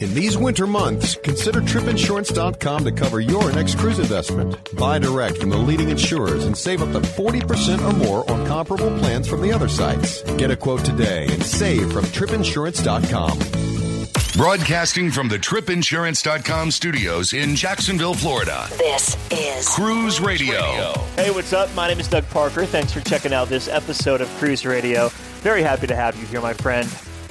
In these winter months, consider tripinsurance.com to cover your next cruise investment. Buy direct from the leading insurers and save up to 40% or more on comparable plans from the other sites. Get a quote today and save from tripinsurance.com. Broadcasting from the tripinsurance.com studios in Jacksonville, Florida. This is Cruise Radio. Hey, what's up? My name is Doug Parker. Thanks for checking out this episode of Cruise Radio. Very happy to have you here, my friend.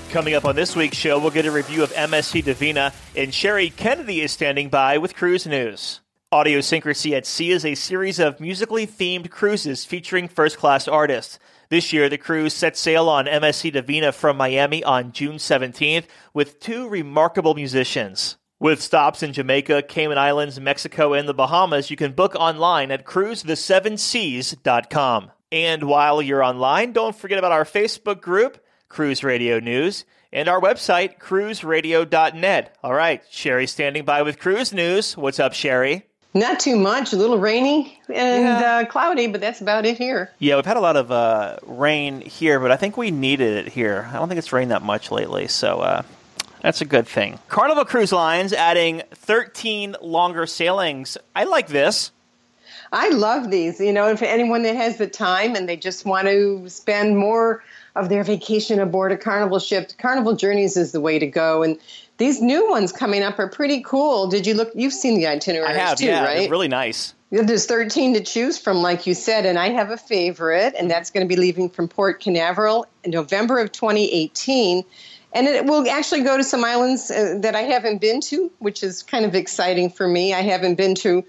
Coming up on this week's show, we'll get a review of MSC Divina, and Sherry Kennedy is standing by with cruise news. Audiosyncrasy at Sea is a series of musically themed cruises featuring first class artists. This year, the cruise set sail on MSC Divina from Miami on June 17th with two remarkable musicians. With stops in Jamaica, Cayman Islands, Mexico, and the Bahamas, you can book online at cruisethesevenseas.com. And while you're online, don't forget about our Facebook group, Cruise Radio News, and our website, cruiseradio.net. All right, Sherry standing by with Cruise News. What's up, Sherry? Not too much, a little rainy and yeah. uh, cloudy, but that's about it here. Yeah, we've had a lot of uh, rain here, but I think we needed it here. I don't think it's rained that much lately, so uh, that's a good thing. Carnival Cruise Lines adding 13 longer sailings. I like this. I love these. You know, for anyone that has the time and they just want to spend more of their vacation aboard a Carnival ship, Carnival Journeys is the way to go. And these new ones coming up are pretty cool. Did you look? You've seen the itineraries I have, too, yeah, right? really nice. There's 13 to choose from, like you said, and I have a favorite, and that's going to be leaving from Port Canaveral in November of 2018. And it will actually go to some islands uh, that I haven't been to, which is kind of exciting for me. I haven't been to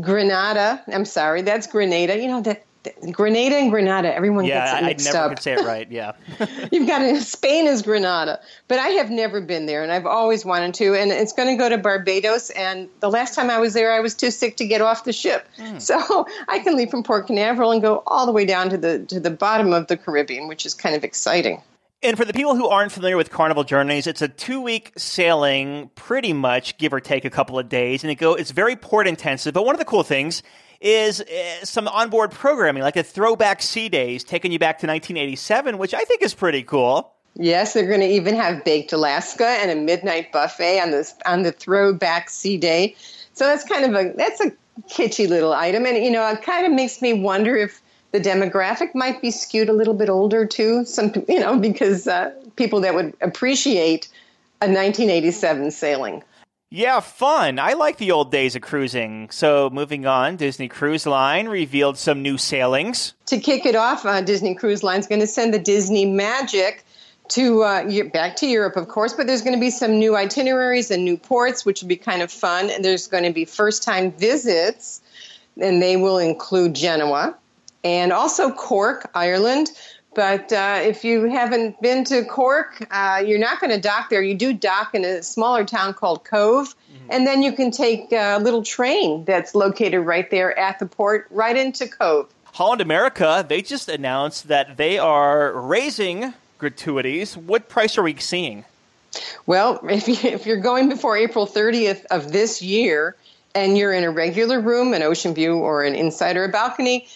Grenada. I'm sorry, that's Grenada. You know that Grenada and Grenada. Everyone yeah, gets it mixed I never up. could say it right. Yeah, you've got it. Spain is Grenada, but I have never been there, and I've always wanted to. And it's going to go to Barbados. And the last time I was there, I was too sick to get off the ship, mm. so I can leave from Port Canaveral and go all the way down to the to the bottom of the Caribbean, which is kind of exciting. And for the people who aren't familiar with Carnival Journeys, it's a two-week sailing, pretty much give or take a couple of days, and it go. It's very port intensive. But one of the cool things is uh, some onboard programming, like a throwback sea days, taking you back to 1987, which I think is pretty cool. Yes, they're going to even have baked Alaska and a midnight buffet on the on the throwback sea day. So that's kind of a that's a kitschy little item, and you know, it kind of makes me wonder if the demographic might be skewed a little bit older too. Some you know because uh, people that would appreciate a 1987 sailing. Yeah, fun. I like the old days of cruising. So, moving on, Disney Cruise Line revealed some new sailings. To kick it off, uh, Disney Cruise Line is going to send the Disney Magic to uh, back to Europe, of course, but there's going to be some new itineraries and new ports, which will be kind of fun. And there's going to be first time visits, and they will include Genoa and also Cork, Ireland. But uh, if you haven't been to Cork, uh, you're not going to dock there. You do dock in a smaller town called Cobh, mm-hmm. and then you can take a little train that's located right there at the port, right into Cobh. Holland America, they just announced that they are raising gratuities. What price are we seeing? Well, if, you, if you're going before April 30th of this year, and you're in a regular room, an ocean view, or an insider balcony,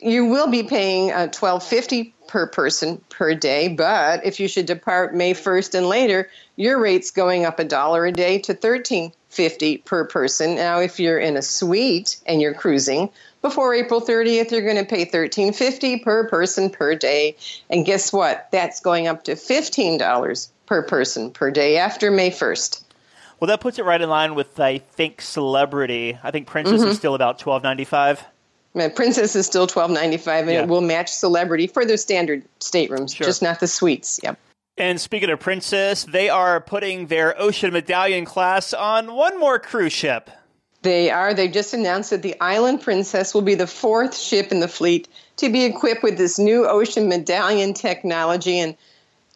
you will be paying uh, 1250 per person per day but if you should depart may 1st and later your rate's going up a dollar a day to 1350 per person. Now if you're in a suite and you're cruising before april 30th you're going to pay 1350 per person per day. And guess what? That's going up to $15 per person per day after may 1st well that puts it right in line with i think celebrity. I think princess mm-hmm. is still about 1295 Princess is still twelve ninety five, and Yeah. it will match Celebrity for their standard staterooms, Sure. just not the suites. Yep. And speaking of Princess, they are putting their Ocean Medallion class on one more cruise ship. They are. They've just announced that the Island Princess will be the fourth ship in the fleet to be equipped with this new Ocean Medallion technology. And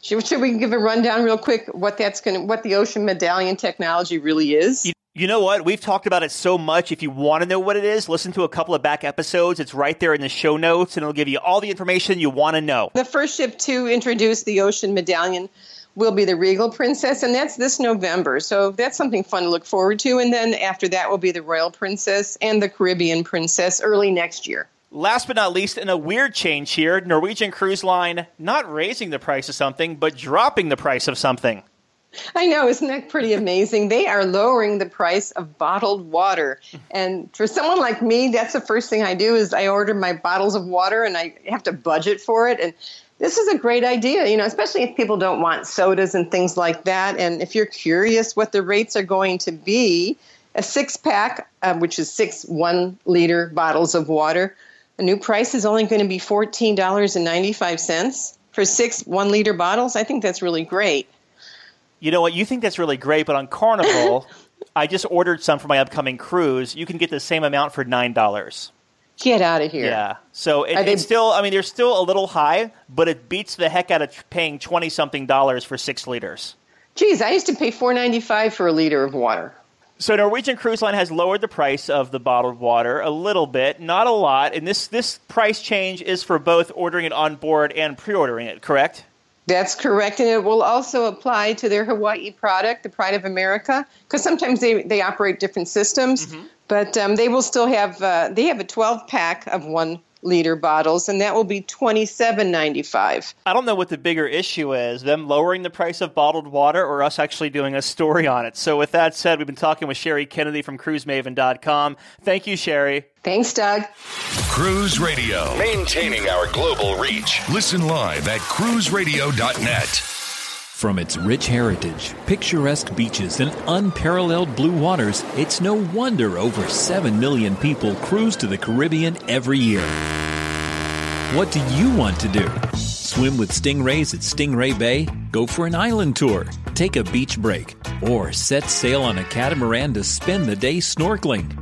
Should, should we give a rundown real quick what that's going what the ocean medallion technology really is? You, you know what? We've talked about it so much. If you want to know what it is, listen to a couple of back episodes. It's right there in the show notes, and it'll give you all the information you want to know. The first ship to introduce the ocean medallion will be the Regal Princess, and that's this November. So that's something fun to look forward to. And then after that will be the Royal Princess and the Caribbean Princess early next year. Last but not least, in a weird change here, Norwegian Cruise Line not raising the price of something, but dropping the price of something. I know, isn't that pretty amazing? They are lowering the price of bottled water. And for someone like me, that's the first thing I do is I order my bottles of water and I have to budget for it. And this is a great idea, you know, especially if people don't want sodas and things like that. And if you're curious what the rates are going to be, a six pack, uh, which is six one liter bottles of water, the new price is only going to be $14.95 for six one liter bottles. I think that's really great. You know what? You think that's really great, but on Carnival, I just ordered some for my upcoming cruise. You can get the same amount for $9. Get out of here. Yeah. So it, they- it's still, I mean, they're still a little high, but it beats the heck out of paying 20 something dollars for six liters. Geez, I used to pay $4.95 for a liter of water. So Norwegian Cruise Line has lowered the price of the bottled water a little bit, not a lot. And this, this price change is for both ordering it on board and pre ordering it, correct? That's correct, and it will also apply to their Hawaii product, the Pride of America, because sometimes they, they operate different systems. But um, they will still have uh, they have a 12 pack of one liter bottles, and that will be 27.95. I don't know what the bigger issue is them lowering the price of bottled water or us actually doing a story on it. So, with that said, we've been talking with Sherry Kennedy from cruisemaven.com. Thank you, Sherry. Thanks, Doug. Cruise Radio. Maintaining our global reach. Listen live at cruiseradio.net. From its rich heritage, picturesque beaches, and unparalleled blue waters, it's no wonder over 7 million people cruise to the Caribbean every year. What do you want to do? Swim with stingrays at Stingray Bay? Go for an island tour? Take a beach break? Or set sail on a catamaran to spend the day snorkeling?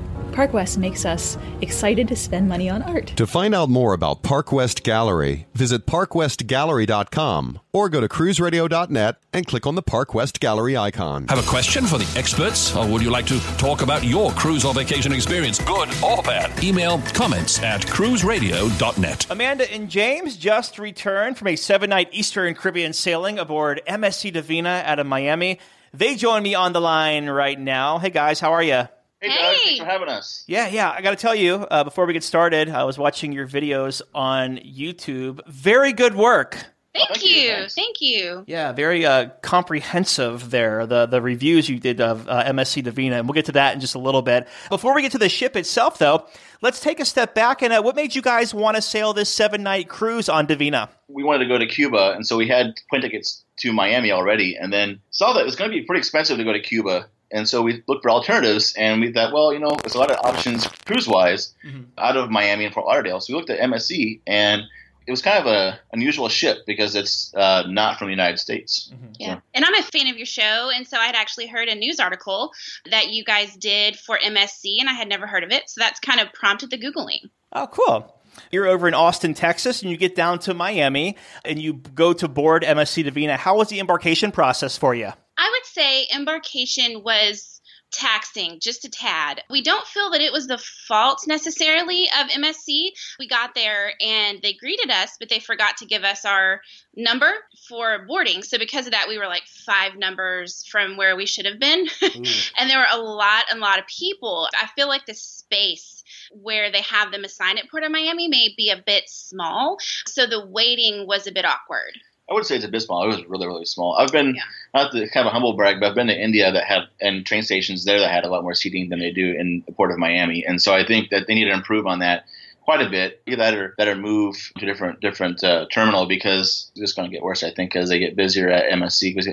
Park West makes us excited to spend money on art. To find out more about Park West Gallery, visit parkwestgallery.com or go to cruiseradio.net and click on the Park West Gallery icon. Have a question for the experts, or would you like to talk about your cruise or vacation experience, good or bad? Email comments at cruiseradio.net. Amanda and James just returned from a seven night Eastern Caribbean sailing aboard MSC Divina out of Miami. They join me on the line right now. Hey guys, how are you? Hey, Doug. Thanks for having us. Yeah, yeah. I got to tell you, uh, before we get started, I was watching your videos on YouTube. Very good work. Thank, oh, thank you. you. Thank you. Yeah, very uh, comprehensive there. The the reviews you did of uh, MSC Divina, and we'll get to that in just a little bit. Before we get to the ship itself, though, let's take a step back and uh, what made you guys want to sail this seven night cruise on Divina? We wanted to go to Cuba, and so we had plane tickets to Miami already, and then saw that it was going to be pretty expensive to go to Cuba. And so we looked for alternatives, and we thought, well, you know, there's a lot of options cruise wise mm-hmm. out of Miami and Fort Lauderdale. So we looked at MSC, and it was kind of a unusual ship because it's uh, not from the United States. Mm-hmm. Yeah, so. and I'm a fan of your show, and so I'd actually heard a news article that you guys did for MSC, and I had never heard of it. So that's kind of prompted the googling. Oh, cool. You're over in Austin, Texas, and you get down to Miami, and you go to board MSC Divina. How was the embarkation process for you? I would say embarkation was taxing just a tad. We don't feel that it was the fault necessarily of MSC. We got there and they greeted us, but they forgot to give us our number for boarding. So because of that, we were like five numbers from where we should have been. Mm. and there were a lot, a lot of people. I feel like the space where they have them assigned at Port of Miami may be a bit small. So the waiting was a bit awkward. I would say it's a bit small. It was really, really small. I've been not to kind of a humble brag, but I've been to India that had and train stations there that had a lot more seating than they do in the port of Miami, and so I think that they need to improve on that quite a bit. Either that or better move to different different uh, terminal because it's just going to get worse. I think as they get busier at MSC because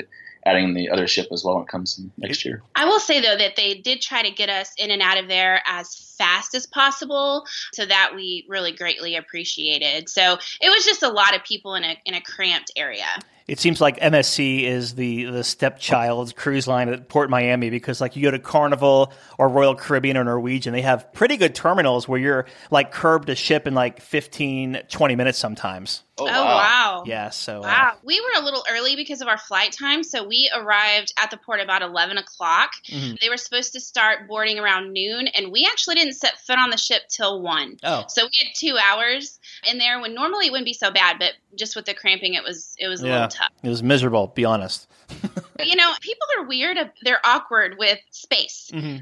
adding the other ship as well when it comes next year. I will say though that they did try to get us in and out of there as fast as possible, so that we really greatly appreciated. So it was just a lot of people in a in a cramped area. It seems like MSC is the the stepchild cruise line at Port Miami because like you go to Carnival or Royal Caribbean or Norwegian, they have pretty good terminals where you're like curbed a ship in like 15, 20 minutes sometimes. Oh, wow. Yeah, so uh, Wow. We were a little early because of our flight time. So we arrived at the port about 11 o'clock. Mhm. They were supposed to start boarding around noon, and we actually didn't set foot on the ship till 1. Oh. So we had two hours in there when normally it wouldn't be so bad, but just with the cramping, it was it was a yeah, little tough. It was miserable. Be honest. You know, people are weird. They're awkward with space. Mhm.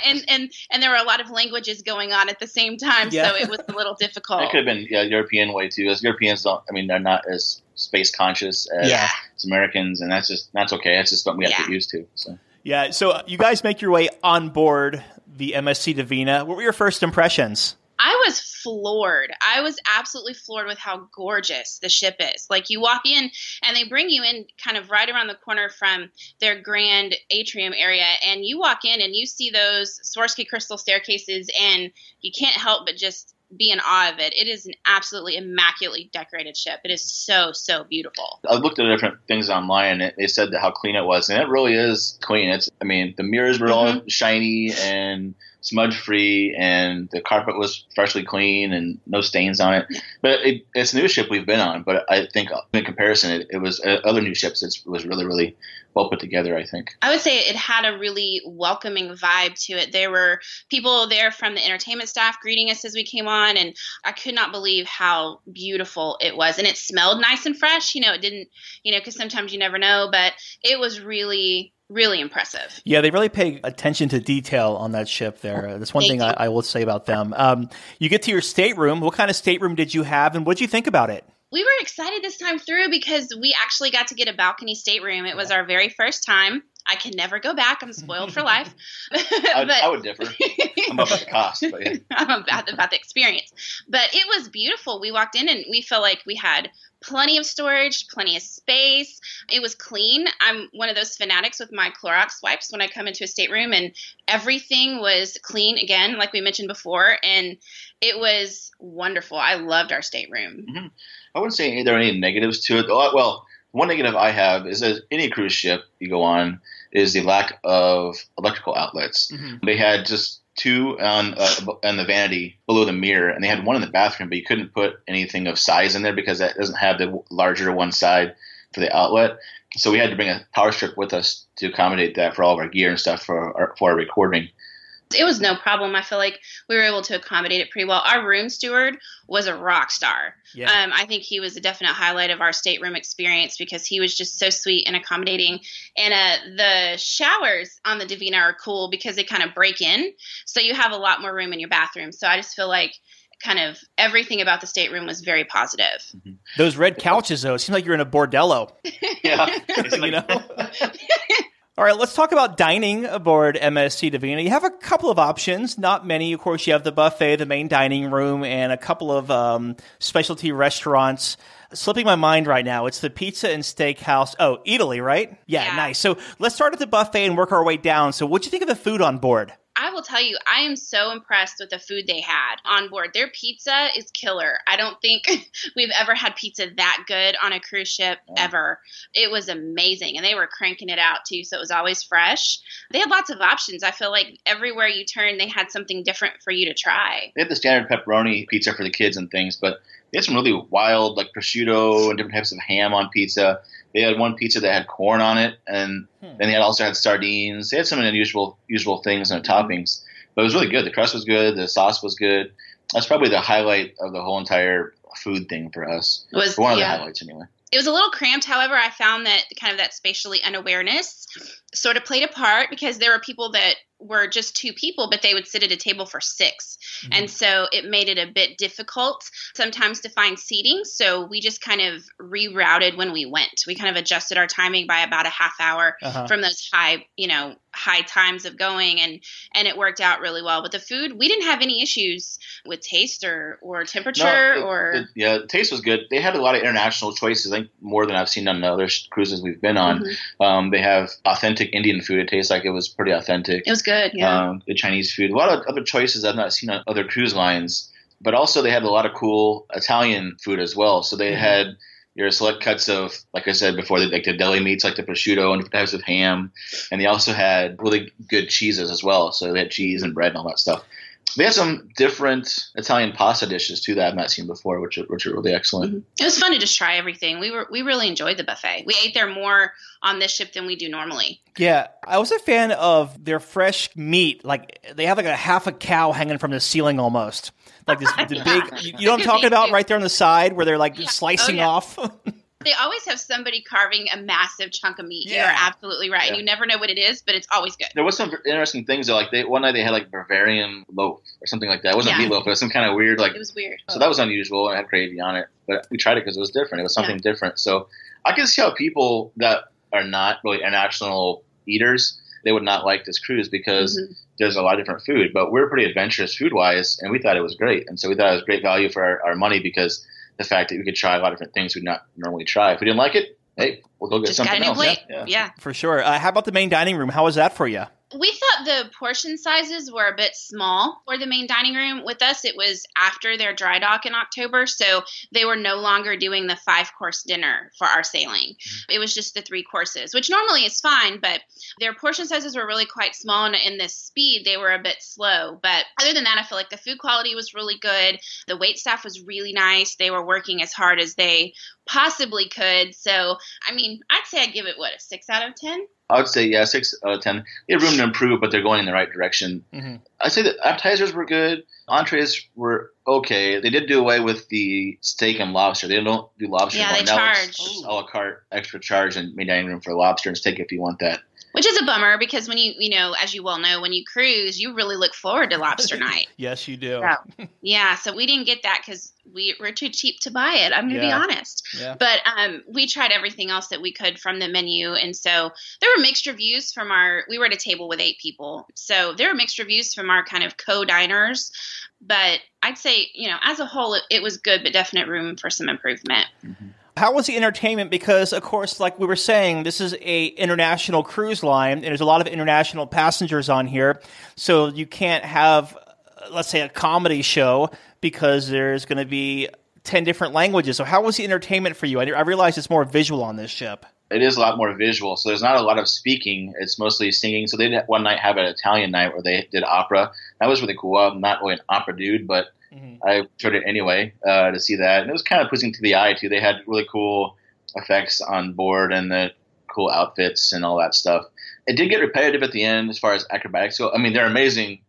and, and, and there were a lot of languages going on at the same time, Yeah. so it was a little difficult. It could have been yeah, European way too. As Europeans don't, I mean, they're not as space conscious as, Yeah. as Americans, and that's just that's okay. That's just something we have to get used to. So. Yeah, so uh, you guys make your way on board the MSC Divina. What were your first impressions? I was floored. I was absolutely floored with how gorgeous the ship is. Like you walk in and they bring you in kind of right around the corner from their grand atrium area and you walk in and you see those Swarovski crystal staircases and you can't help but just be in awe of it. It is an absolutely immaculately decorated ship. It is so so beautiful. I looked at different things online, and they said how clean it was, and it really is clean. It's, I mean, the mirrors were all shiny and smudge free, and the carpet was freshly clean and no stains on it. But it, it's a new ship we've been on, but I think in comparison, it, it was uh, other new ships. It was really, really well put together. I think. I would say it had a really welcoming vibe to it. There were people there from the entertainment staff greeting us as we came on, and I could not believe how beautiful it was. And it smelled nice and fresh. You know, it didn't, you know, because sometimes you never know, but it was really, really impressive. Yeah, they really pay attention to detail on that ship there. Uh, That's one They thing I, I will say about them. Um, you get to your stateroom. What kind of stateroom did you have, and what did you think about it? We were excited this time through because we actually got to get a balcony stateroom. It was our very first time. I can never go back. I'm spoiled for life. I would, But- I would differ. I'm about the cost, but yeah. about, about the experience. But it was beautiful. We walked in and we felt like we had plenty of storage, plenty of space. It was clean. I'm one of those fanatics with my Clorox wipes when I come into a stateroom, and everything was clean again, like we mentioned before. And it was wonderful. I loved our stateroom. Mm-hmm. I wouldn't say there are any negatives to it. Oh, Well, one negative I have is that any cruise ship you go on is the lack of electrical outlets. Mm-hmm. They had just two on uh, on the vanity below the mirror, and they had one in the bathroom, but you couldn't put anything of size in there because that doesn't have the larger one side for the outlet. So we had to bring a power strip with us to accommodate that for all of our gear and stuff for our, for our recording. It was no problem. I feel like we were able to accommodate it pretty well. Our room steward was a rock star. Yeah. Um, I think he was a definite highlight of our stateroom experience because he was just so sweet and accommodating. And uh, the showers on the Divina are cool because they kind of break in, so you have a lot more room in your bathroom. So I just feel like kind of everything about the stateroom was very positive. Those red couches, though, it seems like you're in a bordello. Yeah. you know? All right, let's talk about dining aboard MSC Divina. You have a couple of options, not many. Of course, you have the buffet, the main dining room, and a couple of um, specialty restaurants. Slipping my mind right now, it's the Pizza and Steakhouse. Oh, Eataly, right? Yeah, nice. So let's start at the buffet and work our way down. So, what'd you think of the food on board? I will tell you, I am so impressed with the food they had on board. Their pizza is killer. I don't think we've ever had pizza that good on a cruise ship ever. It was amazing. And they were cranking it out too, so it was always fresh. They had lots of options. I feel like everywhere you turn, they had something different for you to try. They had the standard pepperoni pizza for the kids and things, but they had some really wild, like prosciutto and different types of ham on pizza. They had one pizza that had corn on it, and hmm. then they had also had sardines. They had some unusual, usual things in the toppings, but it was really good. The crust was good. The sauce was good. That's probably the highlight of the whole entire food thing for us. It was- one of yeah. the highlights, anyway. It was a little cramped, however, I found that kind of that spatially unawareness sort of played a part because there were people that were just two people, but they would sit at a table for 6 Mm-hmm. And so it made it a bit difficult sometimes to find seating. So we just kind of rerouted when we went. We kind of adjusted our timing by about a half hour Uh-huh. from those high, you know, high times of going and and it worked out really well. But the food, we didn't have any issues with taste or or temperature it- or it- yeah, the taste was good. They had a lot of international choices. I think more than I've seen on the other cruises we've been on. Mhm. Um, they have authentic Indian food. It tastes like it was pretty authentic. it was good. Yeah. Um, the Chinese food. A lot of other choices I've not seen on other cruise lines. But also they had a lot of cool Italian food as well. So they Mhm. had your select cuts of, like I said before, like the deli meats, like the prosciutto and different types of ham, and they also had really good cheeses as well. So they had cheese and bread and all that stuff. They had some different Italian pasta dishes too that I've not seen before, which are, which are really excellent. Mm-hmm. It was fun to just try everything. We were we really enjoyed the buffet. We ate there more on this ship than we do normally. Yeah, I was a fan of their fresh meat. Like they have like a half a cow hanging from the ceiling almost. Like this the big you, you know what I'm talking about right there on the side where they're like slicing Oh, yeah. off. They always have somebody carving a massive chunk of meat. Yeah. You're absolutely right. And Yeah. you never know what it is, but it's always good. There was some interesting things though. Like they one night they had like Bavarian loaf or something like that. It wasn't Yeah. meatloaf, it was some kind of weird like. It was weird. So that was unusual. and had gravy on it, but we tried it because it was different. It was something different. So I can see how people that are not really international eaters they would not like this cruise because Mhm. there's a lot of different food. But we're pretty adventurous food wise, and we thought it was great. And so we thought it was great value for our, our money because the fact that we could try a lot of different things we'd not normally try. If we didn't like it, hey, we'll go get Just got something a new else. plate. Yeah. yeah. For sure. Uh, how about the main dining room? How was that for you? We thought the portion sizes were a bit small for the main dining room. With us, it was after their dry dock in October, so they were no longer doing the five course dinner for our sailing. Mm-hmm. It was just the three courses, which normally is fine, but their portion sizes were really quite small, and in this speed, they were a bit slow. But other than that, I feel like the food quality was really good. The wait staff was really nice. They were working as hard as they possibly could. So, I mean, I'd say I'd give it what a six out of ten. I would say yeah, six out of ten. They have room to improve, but they're going in the right direction. Mhm. I'd say the appetizers were good. Entrees were okay. They did do away with the steak and lobster. They don't do lobster Yeah, anymore. they Now charge. it's a la carte, extra charge in main dining room for lobster and steak if you want that. Which is a bummer because when you, you know, as you well know, when you cruise, you really look forward to lobster night. Yes, you do. So, yeah, so we didn't get that because we were too cheap to buy it. I'm going to Yeah. be honest. Yeah. But um, we tried everything else that we could from the menu. And so there were mixed reviews from our, we were at a table with eight people. So there were mixed reviews from our kind of co diners. But I'd say, you know, as a whole, it, it was good, but definite room for some improvement. How was the entertainment? Because of course, like we were saying, this is a international cruise line, and there's a lot of international passengers on here. So you can't have, uh, let's say, a comedy show because there's going to be ten different languages. So how was the entertainment for you? I, I realize it's more visual on this ship. It is a lot more visual, so there's not a lot of speaking. It's mostly singing. So they did one night have an Italian night where they did opera. That was really cool. I'm not really an opera dude, but I enjoyed it anyway uh, to see that. And it was kind of pleasing to the eye too. They had really cool effects on board and the cool outfits and all that stuff. It did get repetitive at the end as far as acrobatics go. I mean, they're amazing,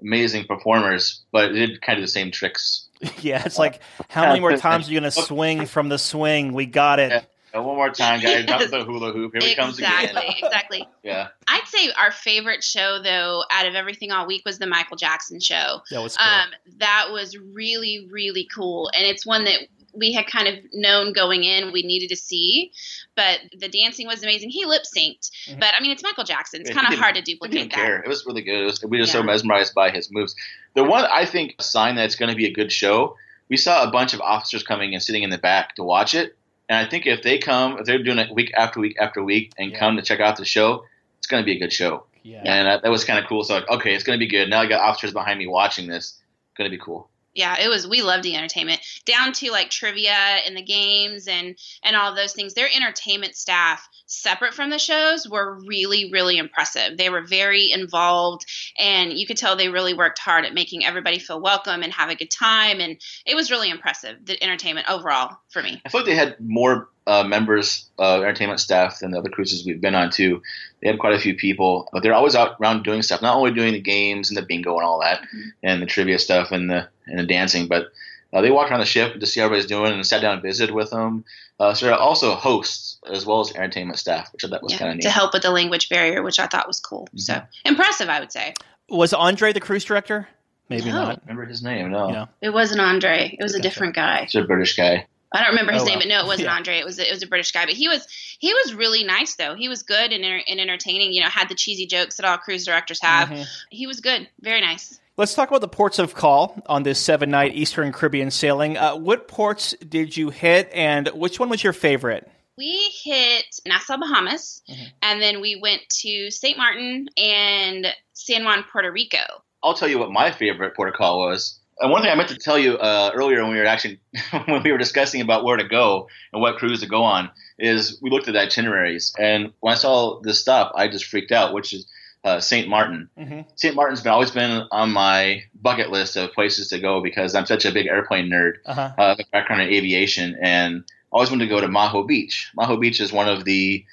amazing performers, but it did kind of the same tricks. Yeah, it's like how many more times are you going to swing from the swing? We got it. Uh, one more time, guys. Jump the hula hoop. Here it comes again. Exactly, exactly. Yeah. I'd say our favorite show, though, out of everything all week, was the Michael Jackson show. That was cool. Um, that was really, really cool, and it's one that we had kind of known going in we needed to see. But the dancing was amazing. He lip synced, Mm-hmm. but I mean, it's Michael Jackson. It's Yeah, kind of hard to duplicate didn't that. care. It was really good. Was, we were so Yeah. mesmerized by his moves. The one I think a sign that it's going to be a good show. We saw a bunch of officers coming and sitting in the back to watch it, and I think if they come, if they're doing it week after week after week, and come to check out the show, it's going to be a good show. Yeah. And that, that was kind of cool. So like, okay, it's going to be good. Now I got officers behind me watching this. It's going to be cool. Yeah it was we loved the entertainment down to like trivia and the games and and all those things their entertainment staff separate from the shows were really really impressive they were very involved and you could tell they really worked hard at making everybody feel welcome and have a good time and it was really impressive the entertainment overall for me I feel like they had more uh, members of entertainment staff than the other cruises we've been on too. They had quite a few people, but they're always out around doing stuff. Not only doing the games and the bingo and all that, and the trivia stuff and the and the dancing, but uh, they walked around the ship to see how everybody's doing and sat down and visited with them. Uh, so they're also hosts as well as entertainment staff, which I thought was Yeah, kind of neat. to help with the language barrier which i thought was cool so impressive i would say Was Andre the cruise director? Maybe No. not. Remember his name? No. Yeah. It wasn't Andre. It was a different guy. It's a British guy. I don't remember his Oh, name, well. but no, it wasn't Yeah. Andre. It was it was a British guy, but he was he was really nice though. He was good and, enter- and entertaining. You know, had the cheesy jokes that all cruise directors have. Mhm. He was good, very nice. Let's talk about the ports of call on this seven night Eastern Caribbean sailing. Uh, what ports did you hit, and which one was your favorite? We hit Nassau, Bahamas, Mm-hmm. and then we went to St. Martin and San Juan, Puerto Rico. I'll tell you what my favorite port of call was. And one thing I meant to tell you uh, earlier when we were actually when we were discussing about where to go and what cruise to go on is we looked at the itineraries and when I saw this stop I just freaked out, which is uh, St. Martin. Mm-hmm. St. Martin's been always been on my bucket list of places to go because I'm such a big airplane nerd. Uh-huh. Uh, background in aviation, and I always wanted to go to Maho Beach. Maho Beach is one of the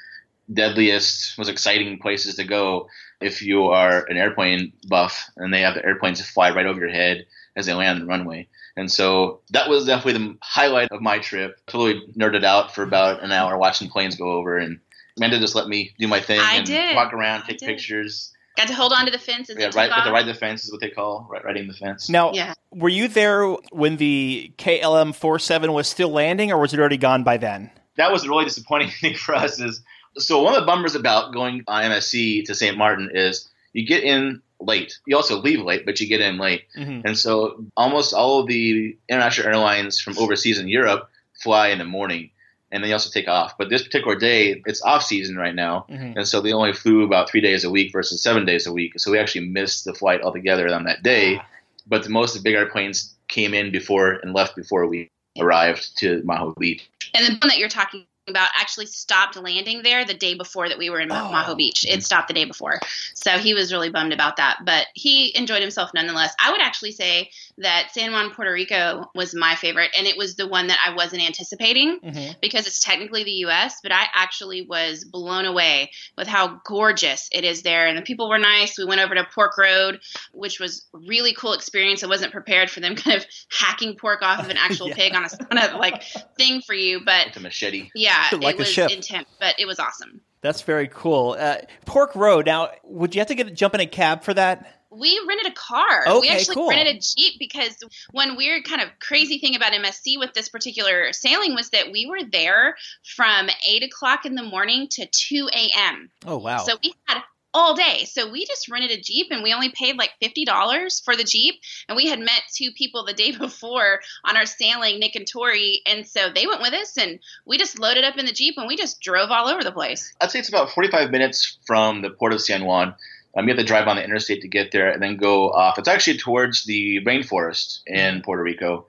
deadliest, most exciting places to go if you are an airplane buff, and they have the airplanes fly right over your head as they land on the runway. And so that was definitely the highlight of my trip. Totally nerded out for about an hour watching planes go over, and Amanda just let me do my thing I and did. walk around, take did. pictures. Got to hold on to the fence as Yeah, it right, took with the off. ride the fence is what they call right, riding the fence. Now, Yeah. were you there when the KLM 47 was still landing, or was it already gone by then? that was a really disappointing thing for us is so one of the bummers about going on MSC to St. Martin is you get in late. You also leave late, but you get in late. Mhm. And so almost all of the international airlines from overseas in Europe fly in the morning and they also take off. But this particular day, it's off season right now. Mhm. And so they only flew about three days a week versus seven days a week. So we actually missed the flight altogether on that day. But the most of the big airplanes came in before and left before we arrived to Maho Beach. And the one that you're talking about actually stopped landing there the day before that we were in Ma- Maho Beach. It stopped the day before. So he was really bummed about that, but he enjoyed himself nonetheless. I would actually say that San Juan, Puerto Rico was my favorite, and it was the one that I wasn't anticipating Mhm. because it's technically the US, but I actually was blown away with how gorgeous it is there. And the people were nice. We went over to Pork Road, which was really cool experience. I wasn't prepared for them kind of hacking pork off of an actual Yeah. pig on a, on a like thing for you, but With a machete. yeah, Like it a was ship. intense, but it was awesome. That's very cool. Uh, Pork Road. Now, would you have to get a jump in a cab for that? We rented a car. Okay, we actually cool. rented a Jeep because one weird kind of crazy thing about MSC with this particular sailing was that we were there from 8 o'clock in the morning to 2 a.m. Oh wow! So we had all day. So we just rented a Jeep and we only paid like $50 for the Jeep. And we had met two people the day before on our sailing, Nick and Tori. And so they went with us and we just loaded up in the Jeep and we just drove all over the place. I'd say it's about 45 minutes from the port of San Juan. Um, you have to drive on the interstate to get there and then go off. It's actually towards the rainforest in Puerto Rico.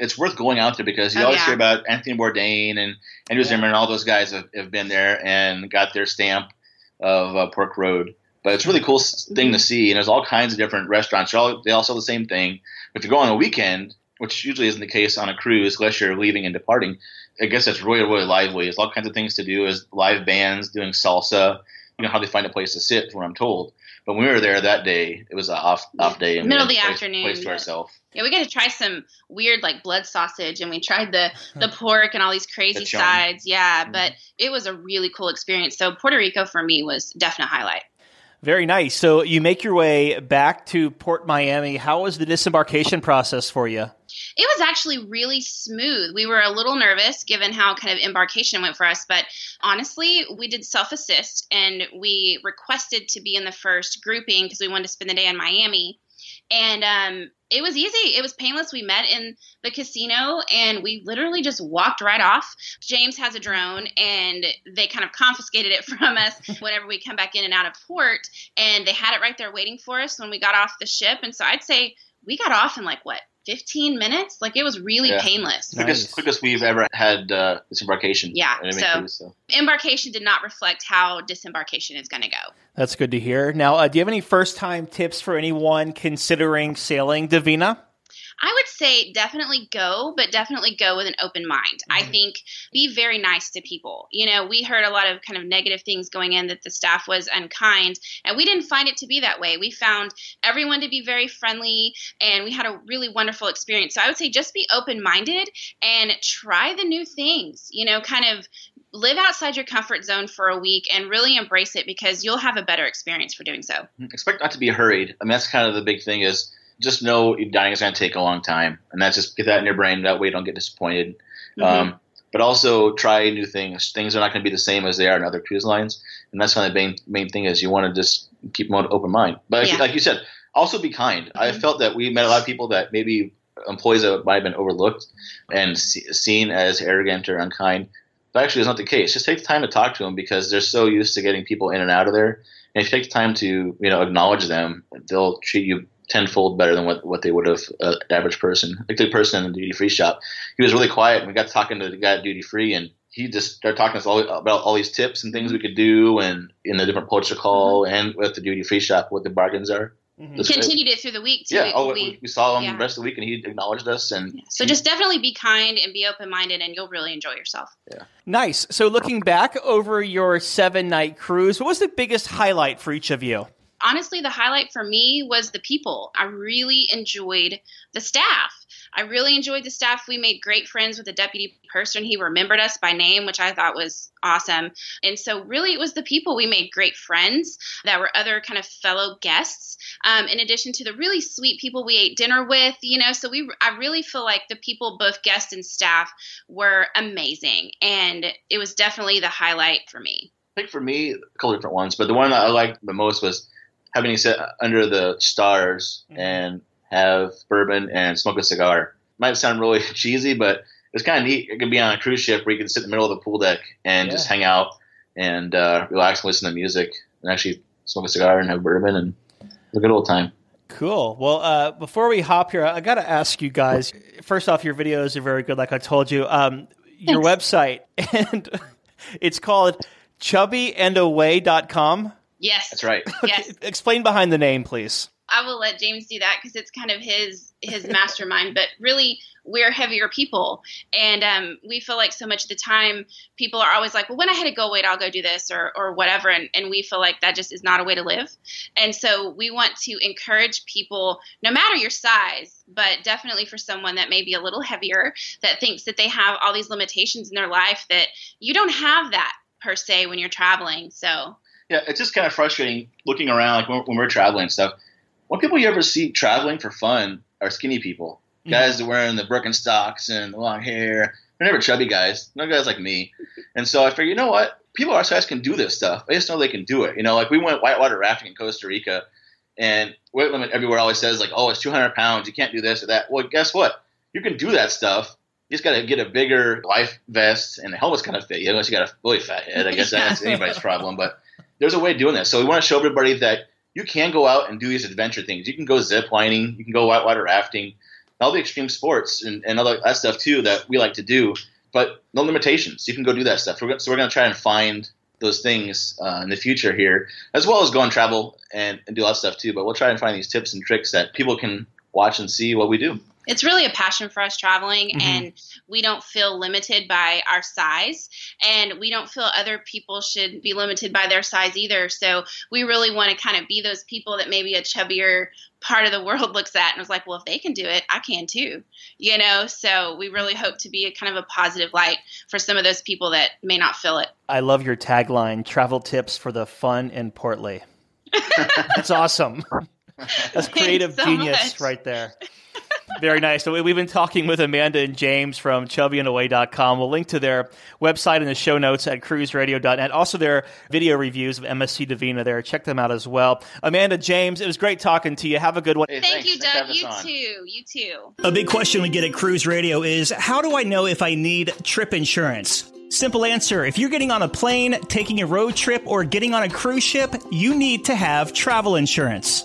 It's worth going out there because you Oh, always yeah. hear about Anthony Bourdain and Andrew Zimmerman. And all those guys have, have been there and got their stamp of uh, Pork Road. But it's a really cool thing to see, and there's all kinds of different restaurants. They're all, they all sell the same thing. If you go on a weekend, which usually isn't the case on a cruise, unless you're leaving and departing, I guess it's really, really lively. There's all kinds of things to do. There's live bands doing salsa. You know how they find a place to sit, from what I'm told. But when we were there that day, it was an off off day, and Middle of the a place, afternoon, place to ourselves. Yeah, we got to try some weird like blood sausage, and we tried the the pork and all these crazy The sides. Yeah, mm-hmm. but it was a really cool experience. So Puerto Rico for me was definite highlight. Very nice. So you make your way back to Port Miami. How was the disembarkation process for you? It was actually really smooth. We were a little nervous given how kind of embarkation went for us, but honestly, we did self assist and we requested to be in the first grouping because we wanted to spend the day in Miami. And um, it was easy. It was painless. We met in the casino and we literally just walked right off. James has a drone and they kind of confiscated it from us whenever we come back in and out of port. And they had it right there waiting for us when we got off the ship. And so I'd say we got off in like what, 15 minutes? Like it was really Yeah. painless. Quickest, quickest we've ever had uh, disembarkation. Yeah, so- cruise, so. Embarkation did not reflect how disembarkation is going to go. That's good to hear. Now, uh, do you have any first time tips for anyone considering sailing Divina? I would say definitely go, but definitely go with an open mind. I mm-hmm. think be very nice to people. You know, we heard a lot of kind of negative things going in that the staff was unkind, and we didn't find it to be that way. We found everyone to be very friendly, and we had a really wonderful experience. So I would say just be open minded and try the new things. You know, kind of live outside your comfort zone for a week and really embrace it because you'll have a better experience for doing so. Mm-hmm. Expect not to be hurried. I mean, that's kind of the big thing is just know dining is going to take a long time, and that's just get that in your brain. That way, you don't get disappointed. Mhm. Um, but also try new things. Things are not going to be the same as they are in other cruise lines, and that's kind of the main main thing is you want to just keep an open mind. But like, Yeah. like you said, also be kind. I felt that we met a lot of people that maybe employees that might have been overlooked and see, seen as arrogant or unkind. But actually, it's not the case. Just take the time to talk to them because they're so used to getting people in and out of there. And if you take the time to you know acknowledge them, they'll treat you tenfold better than what, what they would have uh, average person. Like the person in the duty free shop, he was really quiet. And we got talking to the guy at duty free, and he just started talking to us all about all these tips and things we could do, and in the different ports to call, and with the duty free shop, what the bargains are. Just- Continued it through the week too. yeah, oh, we, we, we saw him yeah. the rest of the week, and he acknowledged us, and so just definitely be kind and be open minded, and you'll really enjoy yourself. Yeah, nice. So looking back over your seven night cruise, what was the biggest highlight for each of you? Honestly, the highlight for me was the people. I really enjoyed the staff. I really enjoyed the staff. We made great friends with the deputy person. He remembered us by name, which I thought was awesome. And so, really, it was the people. We made great friends that were other kind of fellow guests. Um, in addition to the really sweet people we ate dinner with, you know, so we, I really feel like the people, both guests and staff, were amazing, and it was definitely the highlight for me. I think for me, a couple different ones, but the one that I liked the most was having to sit under the stars and have bourbon and smoke a cigar. Might sound really cheesy, but it's kind of neat. It can be on a cruise ship where you can sit in the middle of the pool deck and just hang out and uh, relax and listen to music and actually smoke a cigar and have bourbon and have a good old time. Cool. Well, uh, before we hop here, I got to ask you guys. First off, your videos are very good, like I told you. Um, your website, and it's called chubbyandaway.com. Yes, That's right. Yes. Explain behind the name, please. I will let James do that because it's kind of his his mastermind. But really, we're heavier people, and um, we feel like so much of the time people are always like, "Well, when I had a goal weight, I'll go do this or or whatever," and, and we feel like that just is not a way to live. And so we want to encourage people, no matter your size, but definitely for someone that may be a little heavier, that thinks that they have all these limitations in their life that you don't have that per se when you're traveling. So Yeah, it's just kind of frustrating looking around, like when, when we're traveling and stuff. What people you ever see traveling for fun are skinny people. Mm-hmm. Guys that are wearing the Birkenstocks and the long hair. They're never chubby guys. No guys like me. And so I figured, you know what? People our size can do this stuff. They just know they can do it. You know, like we went whitewater rafting in Costa Rica, and weight limit everywhere always says like, oh, it's 200 pounds. You can't do this or that. Well, guess what? You can do that stuff. You just got to get a bigger life vest and the helmet's kind of fit you, unless you got a really fat head. I guess that's anybody's problem. But there's a way of doing this. So we want to show everybody that you can go out and do these adventure things. You can go zip lining, you can go whitewater rafting, all the extreme sports and, and all that stuff too that we like to do, but no limitations. You can go do that stuff. So we're going to try and find those things uh, in the future here, as well as go and travel and, and do a lot of stuff too. But we'll try and find these tips and tricks that people can watch and see what we do. It's really a passion for us traveling Mhm. and we don't feel limited by our size and we don't feel other people should be limited by their size either so we really want to kind of be those people that maybe a chubbier part of the world looks at and was like well if they can do it i can too you know so we really hope to be a kind of a positive light for some of those people that may not feel it I love your tagline travel tips for the fun and Portly. That's awesome. That's creative so genius much. right there. Very nice. So we- we've been talking with Amanda and James from chubbyandaway.com. We'll link to their website in the show notes at cruiseradio.net. Also, their video reviews of MSC Divina there. Check them out as well. Amanda, James, it was great talking to you. Have a good one. thank you doug you too you too A big question we get at Cruise Radio is how do I know if I need trip insurance? Simple answer if you're getting on a plane, taking a road trip, or getting on a cruise ship, you need to have travel insurance.